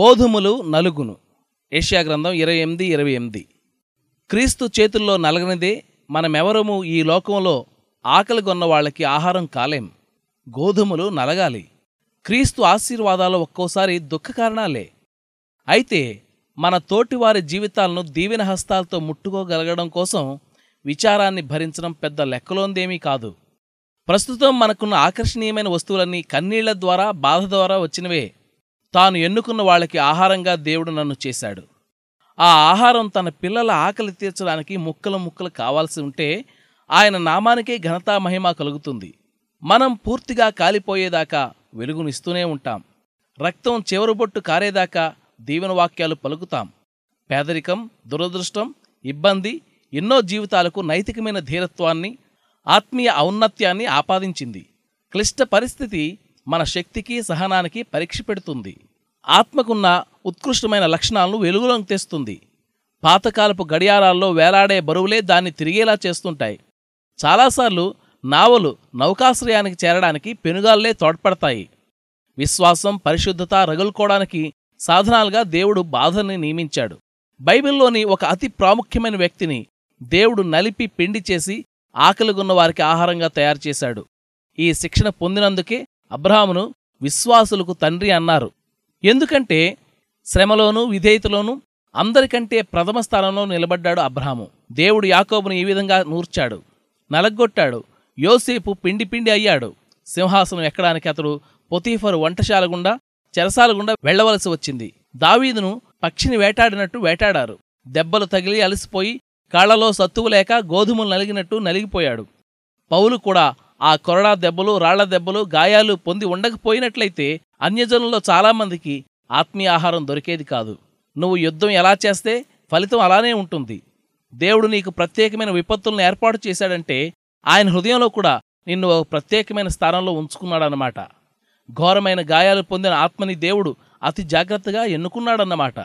గోధుమలు నలుగును. ఏషియా గ్రంథం ఇరవై ఎనిమిది ఇరవై ఎనిమిది. క్రీస్తు చేతుల్లో నలగనిదే మనమెవరము ఈ లోకంలో ఆకలి కొన్న వాళ్ళకి ఆహారం కాలేం. గోధుమలు నలగాలి. క్రీస్తు ఆశీర్వాదాలు ఒక్కోసారి దుఃఖ కారణాలే. అయితే మన తోటివారి జీవితాలను దీవెన హస్తాలతో ముట్టుకోగలగడం కోసం విచారాన్ని భరించడం పెద్ద లెక్కలోందేమీ కాదు. ప్రస్తుతం మనకున్న ఆకర్షణీయమైన వస్తువులన్నీ కన్నీళ్ళ ద్వారా బాధ ద్వారా వచ్చినవే. తాను ఎన్నుకున్న వాళ్ళకి ఆహారంగా దేవుడు నన్ను చేశాడు. ఆ ఆహారం తన పిల్లల ఆకలి తీర్చడానికి ముక్కలు ముక్కలు కావాల్సి ఉంటే ఆయన నామానికే ఘనతా మహిమ కలుగుతుంది. మనం పూర్తిగా కాలిపోయేదాకా వెలుగునిస్తూనే ఉంటాం. రక్తం చివరబొట్టు కారేదాకా దీవెన వాక్యాలు పలుకుతాం. పేదరికం దురదృష్టం ఇబ్బంది ఎన్నో జీవితాలకు నైతికమైన ధీరత్వాన్ని ఆత్మీయ ఔన్నత్యాన్ని ఆపాదించింది. క్లిష్ట పరిస్థితి మన శక్తికి సహనానికి పరీక్ష పెడుతుంది. ఆత్మకున్న ఉత్కృష్టమైన లక్షణాలను వెలుగులోకి తెస్తుంది. పాతకాలపు గడియారాల్లో వేలాడే బరువులే దాన్ని తిరిగేలా చేస్తుంటాయి. చాలాసార్లు నావలు నౌకాశ్రయానికి చేరడానికి పెనుగాల్లే తోడ్పడతాయి. విశ్వాసం పరిశుద్ధత రగులుకోవడానికి సాధనాలుగా దేవుడు బాధల్ని నియమించాడు. బైబిల్లోని ఒక అతి ప్రాముఖ్యమైన వ్యక్తిని దేవుడు నలిపి పిండి చేసి ఆకలిగున్న వారికి ఆహారంగా తయారు చేశాడు. ఈ శిక్షణ పొందినందుకే అబ్రహామును విశ్వాసులకు తండ్రి అన్నారు. ఎందుకంటే శ్రమలోనూ విధేయతలోనూ అందరికంటే ప్రథమ స్థానంలో నిలబడ్డాడు అబ్రహాము. దేవుడు యాకోబును ఈ విధంగా నూర్చాడు. నలగొట్టాడు. యోసేపు పిండి పిండి అయ్యాడు. సింహాసనం ఎక్కడానికి అతడు పొతీఫరు వంటశాల గుండా చెరసాల గుండా వెళ్ళవలసి వచ్చింది. దావీదును పక్షిని వేటాడినట్టు వేటాడారు. దెబ్బలు తగిలి అలసిపోయి కాళ్ళలో సత్తువు లేక గోధుమలు నలిగినట్టు నలిగిపోయాడు. పౌలు కూడా ఆ కొరడా దెబ్బలు రాళ్ళ దెబ్బలు గాయాలు పొంది ఉండకపోయినట్లయితే అన్యజనుల్లో చాలామందికి ఆత్మీయ ఆహారం దొరికేది కాదు. నువ్వు యుద్ధం ఎలా చేస్తే ఫలితం అలానే ఉంటుంది. దేవుడు నీకు ప్రత్యేకమైన విపత్తులను ఏర్పాటు చేశాడంటే ఆయన హృదయంలో కూడా నిన్ను ఒక ప్రత్యేకమైన స్థానంలో ఉంచుకున్నాడన్నమాట. ఘోరమైన గాయాలు పొందిన ఆత్మని దేవుడు అతి జాగ్రత్తగా ఎన్నుకున్నాడన్నమాట.